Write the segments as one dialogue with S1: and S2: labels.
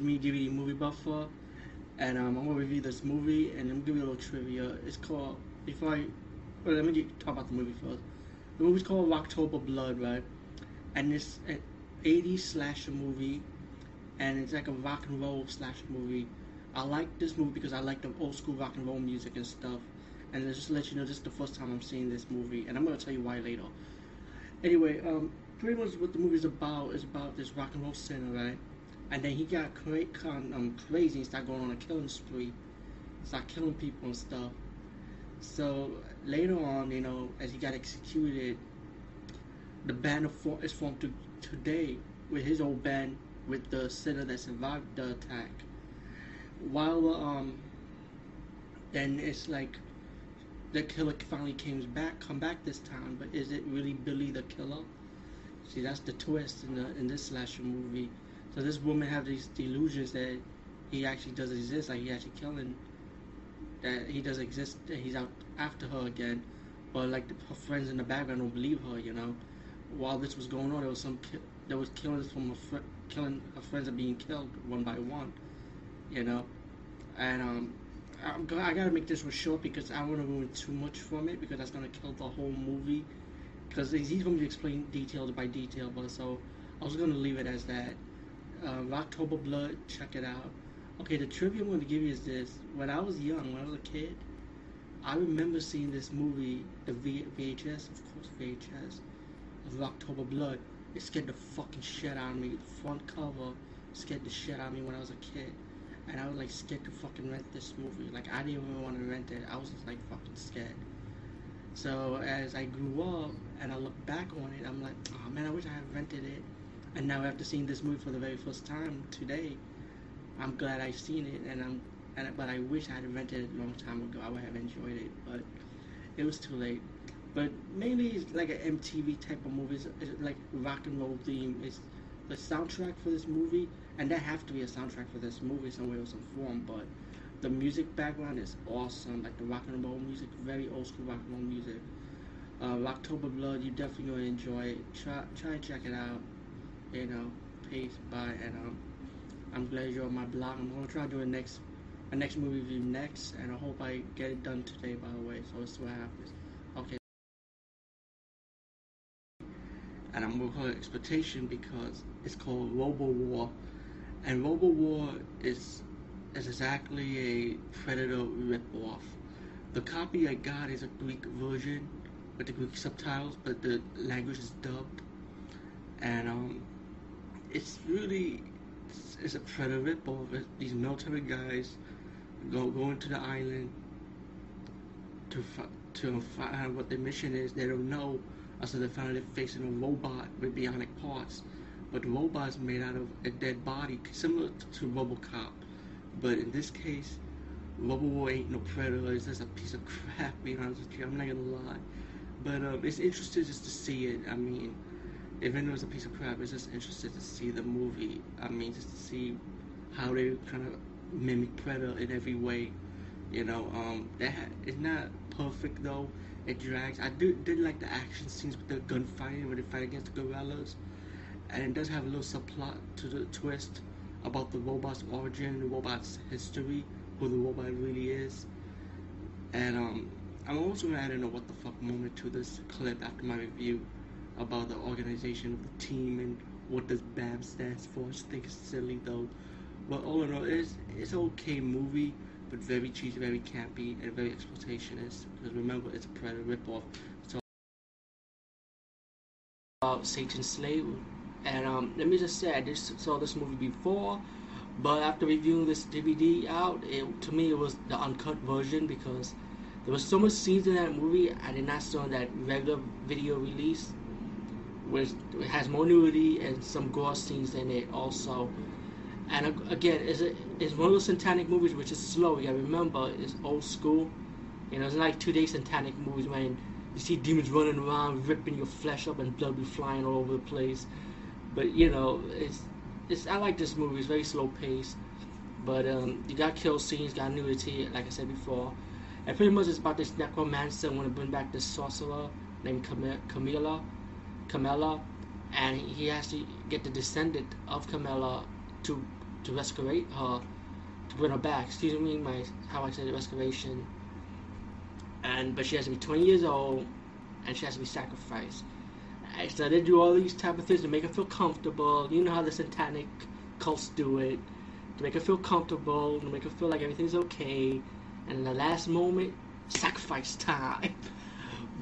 S1: Me DVD movie buffer, and um, I'm gonna review this movie and I'm gonna give you a little trivia. It's called if I well, let me get, talk about the movie first. The movie's called Rocktober Blood, right? And it's an 80s slasher movie, and it's like a rock and roll slasher movie. I like this movie because I like the old school rock and roll music and stuff. And just to let you know, this is the first time I'm seeing this movie, and I'm gonna tell you why later. Anyway, um, pretty much what the movie's about is about this rock and roll singer, right? And then he got cra- um, crazy and started going on a killing spree, started killing people and stuff. So later on, you know, as he got executed, the band is formed to, today with his old band with the sinner that survived the attack. While um, then it's like the killer finally came back, come back this time, but is it really Billy the killer? See, that's the twist in the in this slasher movie. So this woman have these delusions that he actually doesn't exist, like he actually killing, that he does exist, that he's out after her again, but like the, her friends in the background don't believe her, you know. While this was going on, there was some ki- there was killings from her fr- killing her friends are being killed one by one, you know, and um. I'm go- I gotta make this one short because I don't want to ruin too much from it because that's gonna kill the whole movie. Because he's to be explain detail by detail, but so I was gonna leave it as that uh, Rocktober Blood. Check it out. Okay, the trivia I'm going to give you is this: when I was young, when I was a kid, I remember seeing this movie, the v- VHS, of course, VHS of Rocktober Blood. It scared the fucking shit out of me. The front cover scared the shit out of me when I was a kid, and I was like scared to fucking rent this movie. Like I didn't even want to rent it. I was just like fucking scared. So as I grew up and I look back on it, I'm like, oh man, I wish I had rented it and now after seeing this movie for the very first time today, I'm glad I've seen it, and I'm and but I wish I had rented it a long time ago. I would have enjoyed it, but it was too late. But mainly it's like an MTV type of movie. It's, like rock and roll theme. It's the soundtrack for this movie, and there have to be a soundtrack for this movie somewhere or some form. But the music background is awesome, like the rock and roll music, very old school rock and roll music. Uh, Rocktober Blood, you definitely gonna enjoy it. Try try and check it out you know, peace, bye, and um, I'm glad you're on my blog. I'm gonna try to do a next, a next movie review next, and I hope I get it done today. By the way, so let's see what happens. Okay. And I'm gonna call it expectation because it's called Robo War, and Robo War is is exactly a Predator ripoff. The copy I got is a Greek version with the Greek subtitles, but the language is dubbed. And um, it's really it's, it's a predator ripoff. These military guys go go into the island to to find out what their mission is. They don't know until they find they're facing a robot with bionic parts. But the robot is made out of a dead body, similar to RoboCop. But in this case, Robo ain't no predator. It's just a piece of crap. Being honest with you, I'm not gonna lie. But um, it's interesting just to see it. I mean even though it was a piece of crap, I was just interested to see the movie. I mean, just to see how they kind of mimic Predator in every way. You know, um, that it's not perfect though. It drags. I do did like the action scenes with the gunfighting when they fight against the guerrillas, and it does have a little subplot to the twist about the robot's origin, the robot's history, who the robot really is. And um, I'm also gonna add in a what the fuck moment to this clip after my review about the organization of the team and what does BAM stands for. I think it's silly though. But all in all, it's it's okay movie, but very cheesy, very campy, and very exploitationist. Because remember, it's a Predator ripoff. So about Satan's Slave, and um, let me just say, I just saw this movie before, but after reviewing this DVD out, it to me it was the uncut version because there was so much scenes in that movie I did not saw that regular video release which has more nudity and some gore scenes in it also. And again, it's, a, it's one of those satanic movies which is slow. You gotta remember, it's old school. You know, it's like two day satanic movies when you see demons running around, ripping your flesh up, and blood be flying all over the place. But you know, it's it's. I like this movie. It's very slow paced, but um, you got kill scenes, got nudity, like I said before, and pretty much it's about this necromancer want to bring back this sorcerer named Cam- Camilla, Camilla, and he has to get the descendant of Camilla to to rescue her, to bring her back. Excuse me, my how I said it, restoration. And but she has to be 20 years old, and she has to be sacrificed. And so they do all these type of things to make her feel comfortable. You know how the satanic cults do it, to make her feel comfortable, to make her feel like everything's okay. And in the last moment, sacrifice time.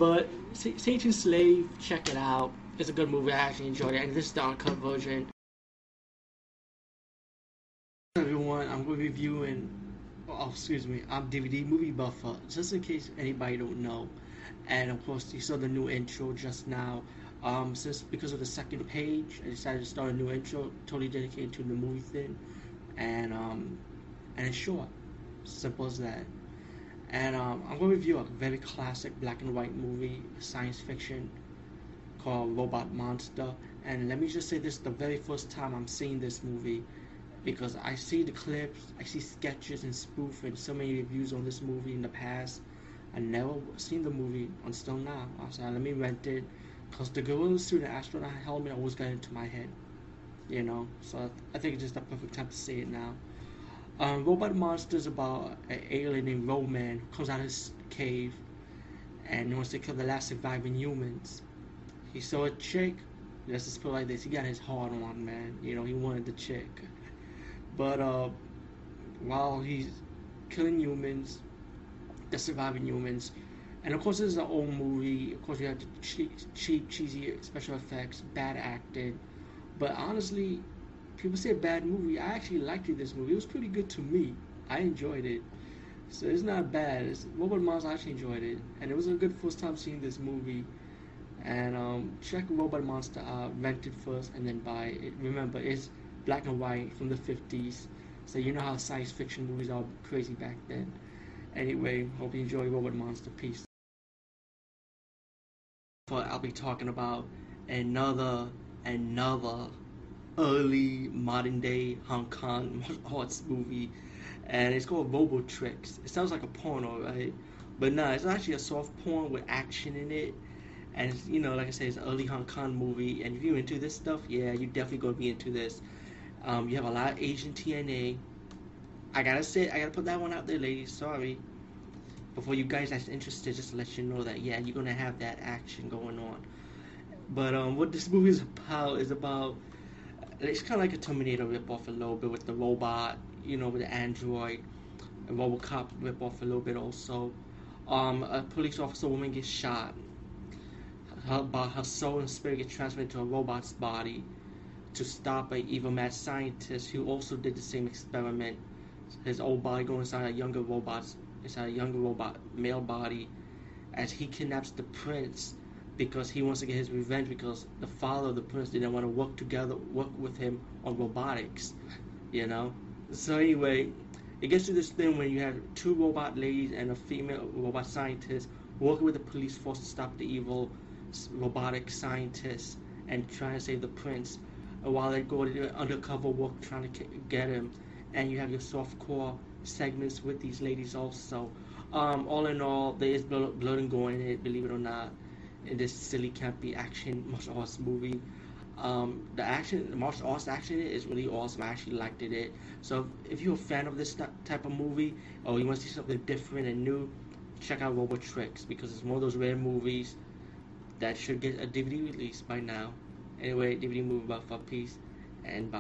S1: But Satan's Slave, check it out. It's a good movie. I actually enjoyed it, and this is the uncut version everyone, I'm going to be reviewing, oh, excuse me, I'm DVD Movie Buffer, just in case anybody don't know. And of course, you saw the new intro just now. Um, since because of the second page, I decided to start a new intro, totally dedicated to the movie thing, and um, and it's short, simple as that. And um, I'm going to review a very classic black and white movie, science fiction, called Robot Monster. And let me just say this: the very first time I'm seeing this movie because I see the clips, I see sketches and spoof and so many reviews on this movie in the past. I never seen the movie until now. I said, let me rent it, cause the gorilla suit and astronaut helmet always got into my head, you know. So I think it's just the perfect time to see it now. Um, Robot Monster is about an alien named Ro-Man who comes out of his cave and wants to kill the last surviving humans. He saw a chick. Let's just put it like this: he got his heart on, man. You know, he wanted the chick. But uh, while he's killing humans, the surviving humans, and of course this is an old movie. Of course you have cheap, cheap, cheesy special effects, bad acting. But honestly, people say bad movie. I actually liked. This movie it was pretty good to me. I enjoyed it. So it's not bad. It's, Robot Monster I actually enjoyed it, and it was a good first time seeing this movie. And um, check Robot Monster out, rent it first, and then buy it. Remember, it's black and white from the 50s. So you know how science fiction movies are crazy back then. Anyway, hope you enjoy Robot Monster. Peace. But I'll be talking about another, another early modern day Hong Kong martial arts movie. And it's called Robotrix. It sounds like a porno, right? But no, it's actually a soft porn with action in it and you know, like I said, it's an early Hong Kong movie. And if you're into this stuff, yeah, you're definitely gonna be into this. Um, you have a lot of Asian TNA. I gotta say, I gotta put that one out there, ladies. Sorry. Before you guys that's interested, just to let you know that yeah, you're gonna have that action going on. But um, what this movie is about is about it's kind of like a Terminator ripoff a little bit with the robot, you know, with the android, a RoboCop ripoff a little bit also. Um, a police officer woman gets shot. Her, her soul and spirit get transferred to a robot's body to stop a evil mad scientist who also did the same experiment. His old body going inside a younger robot, inside a younger robot male body, as he kidnaps the prince because he wants to get his revenge because the father of the prince didn't want to work together, work with him on robotics, you know. So anyway, it gets to this thing when you have two robot ladies and a female robot scientist working with the police force to stop the evil robotic scientist and trying to save the prince while they go to do undercover work trying to get him. And you have your soft core segments with these ladies also. Um, all in all, there is blood, blood and gore in it, believe it or not, in this silly, campy action martial arts movie. Um, the action, the martial arts action is really awesome. I actually liked it. So if you're a fan of this type of movie, or you want to see something different and new, check out Robotrix because it's one of those rare movies that should get a DVD release by now. Anyway, DVD movie about for peace and bye.